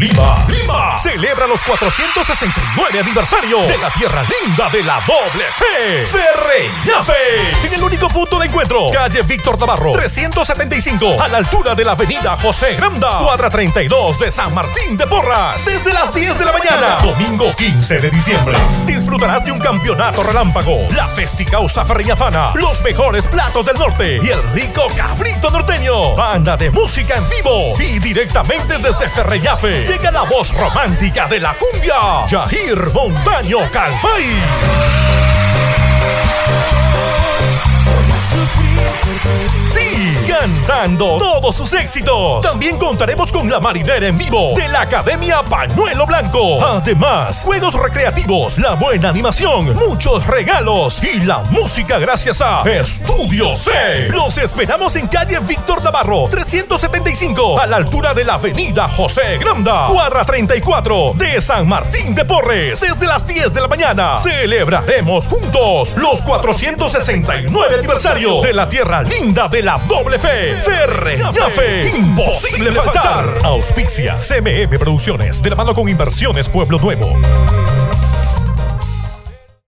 Lima, Lima, celebra los 469 aniversario de la tierra linda de la doble fe. Ferreñafe. En el único punto de encuentro, calle Víctor Navarro, 375, a la altura de la avenida José Granda, cuadra 32 de San Martín de Porras. Desde las 10 de la mañana, domingo 15 de diciembre, disfrutarás de un campeonato relámpago, la Festicausa Ferreñafana, los mejores platos del norte y el rico cabrito norteño. Banda de música en vivo y directamente desde Ferreñafe llega la voz romántica de la cumbia, Yahir Montaño Calvay. Cantando todos sus éxitos. También contaremos con la marinera en vivo de la Academia Pañuelo Blanco. Además, juegos recreativos, la buena animación, muchos regalos y la música gracias a Estudio C. Los esperamos en calle Víctor Navarro, 375, a la altura de la avenida José Granda, cuadra 34 de San Martín de Porres. Desde las 10 de la mañana celebraremos juntos los 469 aniversario de la tierra linda de la doble fe. Ferreñafe. Imposible faltar. Auspicia CMM Producciones de la mano con Inversiones Pueblo Nuevo.